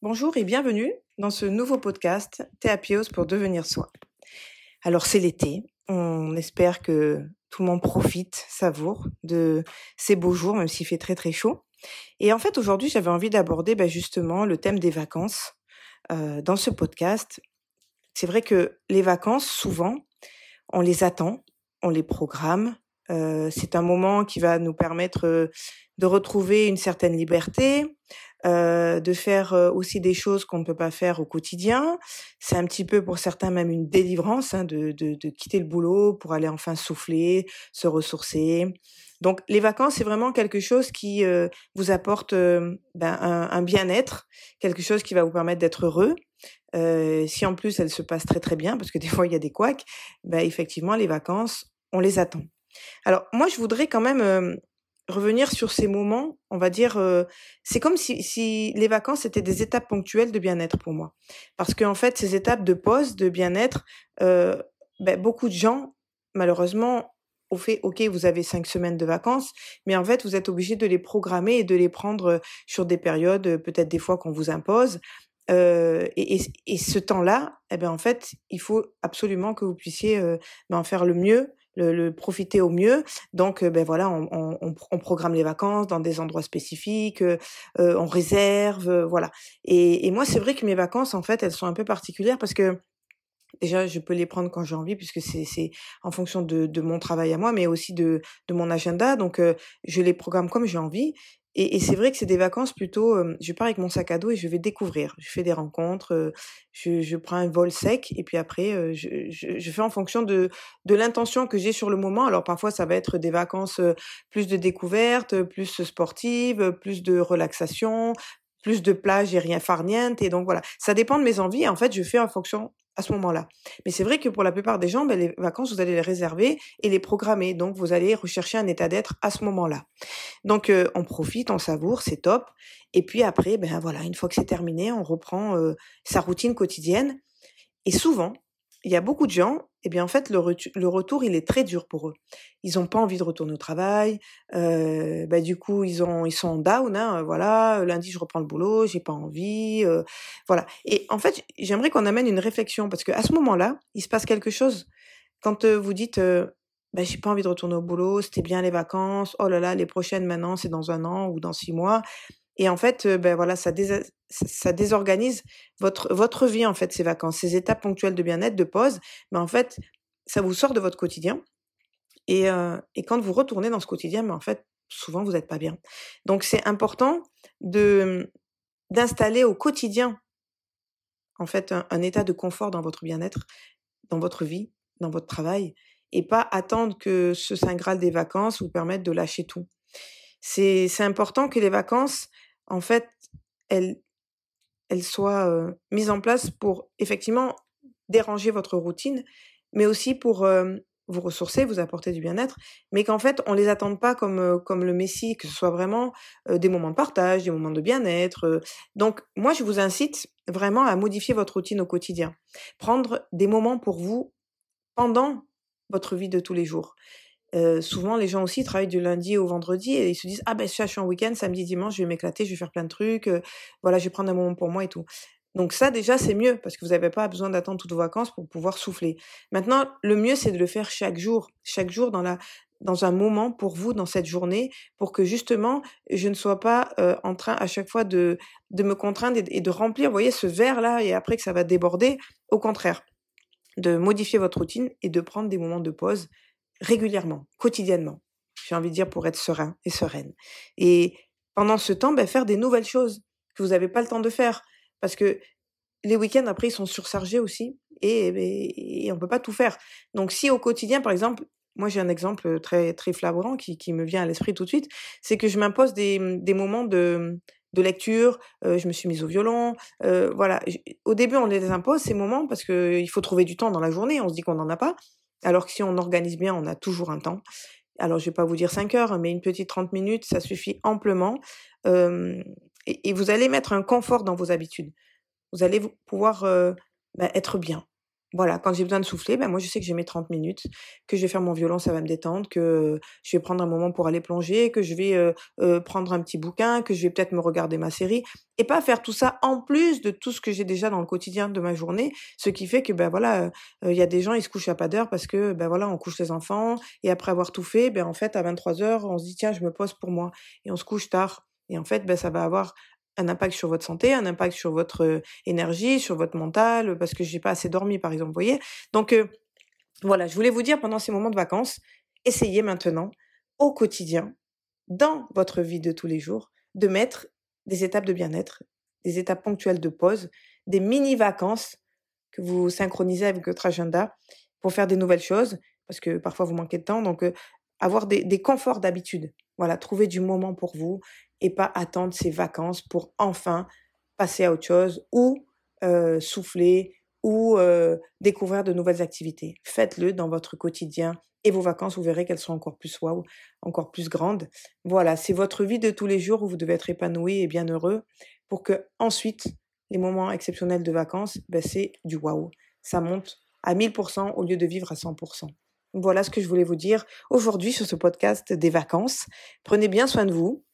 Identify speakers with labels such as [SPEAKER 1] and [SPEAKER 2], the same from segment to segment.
[SPEAKER 1] Bonjour et bienvenue dans ce nouveau podcast Théapios pour devenir soi. Alors c'est l'été, on espère que tout le monde profite, savoure de ces beaux jours, même s'il fait très très chaud. Et en fait aujourd'hui j'avais envie d'aborder bah, justement le thème des vacances euh, dans ce podcast. C'est vrai que les vacances, souvent, on les attend, on les programme. Euh, c'est un moment qui va nous permettre euh, de retrouver une certaine liberté, euh, de faire euh, aussi des choses qu'on ne peut pas faire au quotidien. C'est un petit peu pour certains même une délivrance hein, de, de, de, quitter le boulot pour aller enfin souffler, se ressourcer. Donc les vacances, c'est vraiment quelque chose qui euh, vous apporte ben, un, un bien-être, quelque chose qui va vous permettre d'être heureux. si en plus elles se passent très très bien, parce que des fois il y a des couacs, ben, effectivement les vacances, on les attend. Alors moi je voudrais quand même revenir sur ces moments, on va dire, euh, c'est comme si, si, les vacances étaient des étapes ponctuelles de bien-être pour moi. Parce qu'en fait, ces étapes de pause, de bien-être, euh, ben, beaucoup de gens, malheureusement, au fait, ok, vous avez cinq semaines de vacances, mais en fait, vous êtes obligé de les programmer et de les prendre sur des périodes, peut-être des fois qu'on vous impose. Euh, et, et, et, ce temps-là, eh ben en fait, il faut absolument que vous puissiez euh, ben, en faire le mieux le, le, profiter au mieux. Donc, euh, ben voilà, on, on, on, programme les vacances dans des endroits spécifiques, euh, euh on réserve, euh, voilà. Et, et moi, c'est vrai que mes vacances, en fait, elles sont un peu particulières parce que déjà, je peux les prendre quand j'ai envie puisque c'est en fonction de, de, mon travail à moi, mais aussi de, de mon agenda. Donc, je les programme comme j'ai envie. Et, et c'est vrai que c'est des vacances plutôt, euh, je pars avec mon sac à dos et je vais découvrir. Je fais des rencontres, euh, je, je, prends un vol sec et puis après, euh, je, je, je, fais en fonction de, de l'intention que j'ai sur le moment. Alors parfois, ça va être des vacances plus de découverte, plus sportives, plus de relaxation, plus de plage et rien farniente. Et donc voilà, ça dépend de mes envies. En fait, je fais en fonction à ce moment-là. Mais c'est vrai que pour la plupart des gens, ben, les vacances, vous allez les réserver et les programmer. Donc, vous allez rechercher un état d'être à ce moment-là. Donc, euh, on profite, on savoure, c'est top. Et puis après, ben voilà, une fois que c'est terminé, on reprend euh, sa routine quotidienne. Et souvent, il y a beaucoup de gens, eh bien en fait le, retour il est très dur pour eux. Ils n'ont pas envie de retourner au travail. Euh, bah, du coup ils ont ils sont down. Hein, voilà, lundi je reprends le boulot, j'ai pas envie. Euh, voilà. Et en fait j'aimerais qu'on amène une réflexion parce que à ce moment-là il se passe quelque chose quand vous dites bah, j'ai pas envie de retourner au boulot, c'était bien les vacances. Oh là là, les prochaines maintenant c'est dans un an ou dans six mois. Et en fait, ben voilà, ça, désorganise votre votre vie en fait ces vacances, ces étapes ponctuelles de bien-être, de pause. Mais en fait, ça vous sort de votre quotidien. Et, et quand vous retournez dans ce quotidien, mais en fait, souvent vous n'êtes pas bien. Donc c'est important d'installer au quotidien en fait un, un, état de confort dans votre bien-être, dans votre vie, dans votre travail, et pas attendre que ce saint graal des vacances vous permette de lâcher tout. C'est important que les vacances en fait, elle, elle soit euh, mise en place pour effectivement déranger votre routine, mais aussi pour vous ressourcer, vous apporter du bien-être, mais qu'en fait, on les attende pas comme, comme le Messie, que ce soit vraiment des moments de partage, des moments de bien-être. Donc, moi, je vous incite vraiment à modifier votre routine au quotidien. Prendre des moments pour vous pendant votre vie de tous les jours. Euh, souvent, les gens aussi travaillent du lundi au vendredi et ils se disent ah ben je suis en week-end, samedi, dimanche, je vais m'éclater, je vais faire plein de trucs, euh, voilà, je vais prendre un moment pour moi et tout. Donc ça déjà c'est mieux parce que vous n'avez pas besoin d'attendre toutes vos vacances pour pouvoir souffler. Maintenant, le mieux c'est de le faire chaque jour, chaque jour dans la dans un moment pour vous dans cette journée pour que justement je ne sois pas euh, en train à chaque fois de de me contraindre et, et de remplir, vous voyez, ce verre là et après que ça va déborder. Au contraire, de modifier votre routine et de prendre des moments de pause régulièrement, quotidiennement. J'ai envie de dire pour être serein et sereine. Et pendant ce temps, ben, faire des nouvelles choses que vous n'avez pas le temps de faire. Parce que les week-ends, après, ils sont surchargés aussi et, et, et on peut pas tout faire. Donc, si au quotidien, par exemple, moi j'ai un exemple très très flagrant qui, me vient à l'esprit tout de suite, c'est que je m'impose des, moments de, lecture, euh, je me suis mise au violon, euh, voilà. Au début, on les impose ces moments parce que il faut trouver du temps dans la journée. On se dit qu'on n'en a pas, alors que si on organise bien, on a toujours un temps. Alors, je vais pas vous dire 5 heures, mais une petite 30 minutes, ça suffit amplement. Et, vous allez mettre un confort dans vos habitudes. Vous allez pouvoir bah, être bien. Voilà, quand j'ai besoin de souffler, ben moi je sais que j'ai mes 30 minutes, que je vais faire mon violon, ça va me détendre, que je vais prendre un moment pour aller plonger, que je vais euh, euh, prendre un petit bouquin, que je vais peut-être me regarder ma série, et pas faire tout ça en plus de tout ce que j'ai déjà dans le quotidien de ma journée, ce qui fait que ben voilà, il y a des gens ils se couchent à pas d'heure parce que ben voilà on couche les enfants et après avoir tout fait, ben en fait à 23 heures on se dit tiens je me pose pour moi et on se couche tard et en fait ben ça va avoir un impact sur votre santé, un impact sur votre énergie, sur votre mental, parce que j'ai pas assez dormi, par exemple, vous voyez? Donc voilà, je voulais vous dire pendant ces moments de vacances, essayez maintenant au quotidien, dans votre vie de tous les jours, de mettre des étapes de bien-être, des étapes ponctuelles de pause, des mini-vacances que vous synchronisez avec votre agenda pour faire des nouvelles choses, parce que parfois vous manquez de temps, donc avoir des, conforts d'habitude. Voilà, trouver du moment pour vous, et pas attendre ses vacances pour enfin passer à autre chose ou euh, souffler ou euh, découvrir de nouvelles activités. Faites-le dans votre quotidien et vos vacances, vous verrez qu'elles sont encore plus waouh, encore plus grandes. Voilà, c'est votre vie de tous les jours où vous devez être épanoui et bien heureux pour que ensuite les moments exceptionnels de vacances, ben, c'est du waouh. Ça monte à 1000% au lieu de vivre à 100%. Voilà ce que je voulais vous dire aujourd'hui sur ce podcast des vacances. Prenez bien soin de vous,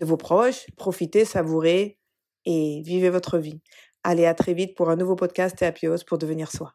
[SPEAKER 1] de vos proches, profitez, savourez et vivez votre vie. Allez, à très vite pour un nouveau podcast et pour devenir soi.